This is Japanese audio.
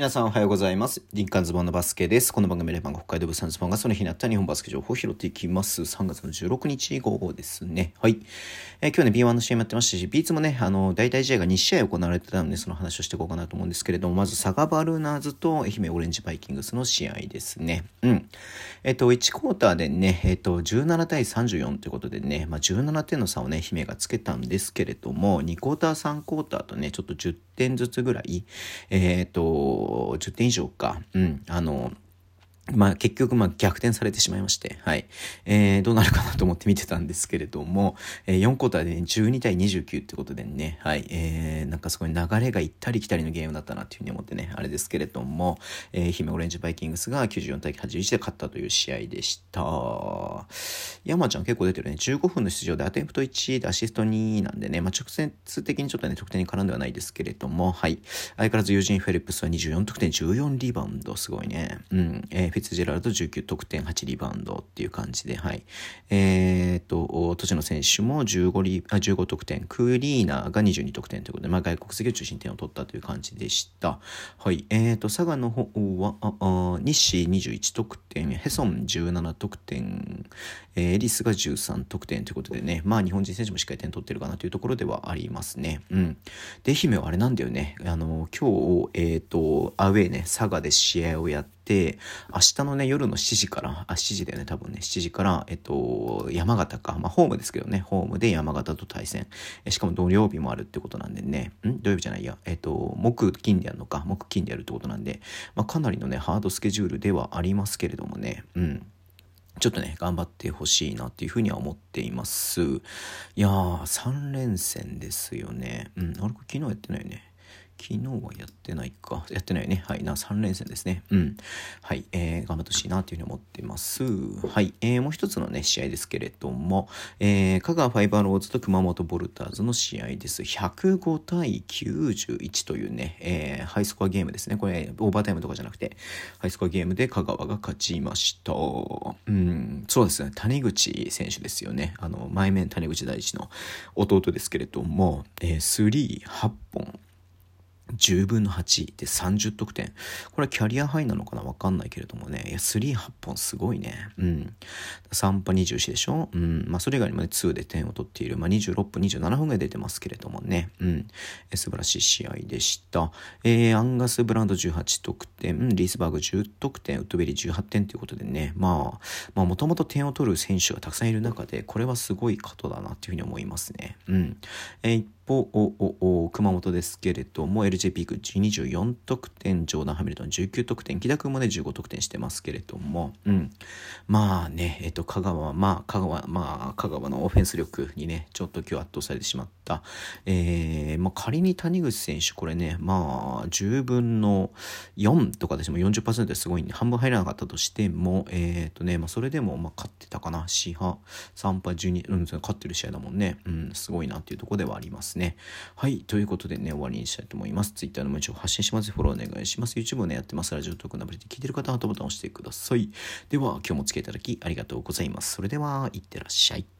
皆さんおはようございます。リンカンズボンのバスケです。この番組レバン北海道物産ズボンがその日になった日本バスケ情報を拾っていきます。3月の16日午後ですね。はい。えー、今日ね、B1 の試合もやってましたし、B2 もね、あの、大体試合が2試合行われてたので、その話をしていこうかなと思うんですけれども、まず、サガバルナーズと愛媛オレンジバイキングスの試合ですね。うん。えっ、ー、と、1クォーターでね、えっ、ー、と、17対34ということでね、まあ、17点の差をね、愛媛がつけたんですけれども、2クォーター、3クォーターとね、ちょっと10点ずつぐらい、えっ、と、10点以上か、うん、あの、まあ結局まあ逆転されてしまいまして、はい。えー、どうなるかなと思って見てたんですけれども、えー、4クォーターで、ね、12対29ってことでね、はい。えー、なんかすごい流れが行ったり来たりのゲームだったなっていうふうに思ってね、あれですけれども、えー、姫オレンジバイキングスが94対81で勝ったという試合でした。山ちゃん結構出てるね。15分の出場でアテンプト1でアシスト2なんでね、まあ直接的にちょっとね、得点に絡んではないですけれども、はい。相変わらずユージン・フェリップスは24得点14リバウンド、すごいね。うん。えー、ィッツジェラルド19得点8リバウンドっていう感じで、はい。えー、っと、都市の選手も15リあ15得点、クリーナーが22得点ということで、まあ、外国籍を中心点を取ったという感じでした。はい。えー、っと、佐賀の方は、ああ西21得点、ヘソン17得点、えー、エリスが13得点ということでね、まあ日本人選手もしっかり点取ってるかなというところではありますね。うん。で、姫はあれなんだよね。あの、今日、えっ、と、アウェーね、佐賀で試合をやって、明日のね、夜の7時から、あ、7時だよね、多分ね、7時から、えっと、山形か、まあ、ホームですけどね、ホームで山形と対戦。えしかも土曜日もあるってことなんでね、ん？土曜日じゃないや、えっと、木金でやるのか、木金でやるってことなんで、まあ、かなりのね、ハードスケジュールではありますけれどもね、うん。ちょっとね、頑張ってほしいなっていうふうには思っています。いやー、3連戦ですよね。うん、あれ、昨日やってないよね。昨日はやってないか。やってないよね。はい。な、3連戦ですね。うん。はい。えー、頑張ってほしいなというふうに思ってます。はい。えー、もう一つのね、試合ですけれども、えー、香川ファイバーローズと熊本ボルターズの試合です。105対91というね、えー、ハイスコアゲームですね。これ、オーバータイムとかじゃなくて、ハイスコアゲームで香川が勝ちました。うん、そうですね。谷口選手ですよね。あの、前面谷口大地の弟ですけれども、えー、3、8本、10分の8で30得点。これはキャリアハイなのかな？わかんないけれどもね。いや、3、8本すごいね。うん。3波24でしょ？うん。まあ、それ以外にもね、2で点を取っている。まあ、26分、27分ぐらい出てますけれどもね。うん。素晴らしい試合でした。えー、アンガス・ブランド18得点、リースバーグ10得点、ウッドベリー18点ということでね。まあ、まあ、もともと点を取る選手がたくさんいる中で、これはすごいことだなっていうふうに思いますね。うん。えー方、熊本ですけれども、LJ ピーク24得点、ジョーダン・ハミルトン19得点、木田君もね、15得点してますけれども、うん。まあね、えっと、香川、まあ、香川、まあ、香川のオフェンス力にね、ちょっと今日圧倒されてしまった。えー、まあ、仮に谷口選手、これね、まあ、10分の4とかでしても40%ですごいんで、半分入らなかったとしても、えっ、とね、まあ、それでも、まあ、勝ってたかな。4波、3波、12、うん、勝ってる試合だもんね。うん、すごいなっていうところではありますね。ね。はい。ということでね、終わりにしたいと思います。Twitter の文章を発信します。フォローお願いします。YouTube をね、やってます。ラジオトークのアプリで聞いてる方はハートボタンを押してください。では、今日もお付き合いいただきありがとうございます。それでは、いってらっしゃい。